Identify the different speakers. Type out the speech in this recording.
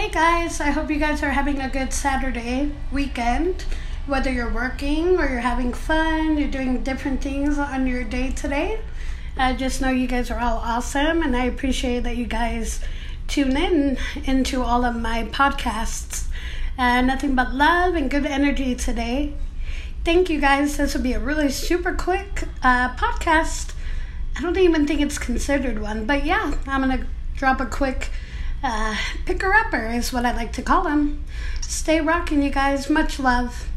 Speaker 1: Hey guys, I hope you guys are having a good Saturday weekend. Whether you're working or you're having fun, you're doing different things on your day today. I just know you guys are all awesome and I appreciate that you guys tune in into all of my podcasts. Uh, nothing but love and good energy today. Thank you guys. This will be a really super quick uh, podcast. I don't even think it's considered one, but yeah, I'm going to drop a quick uh, picker upper, is what I like to call them. Stay rocking, you guys. Much love.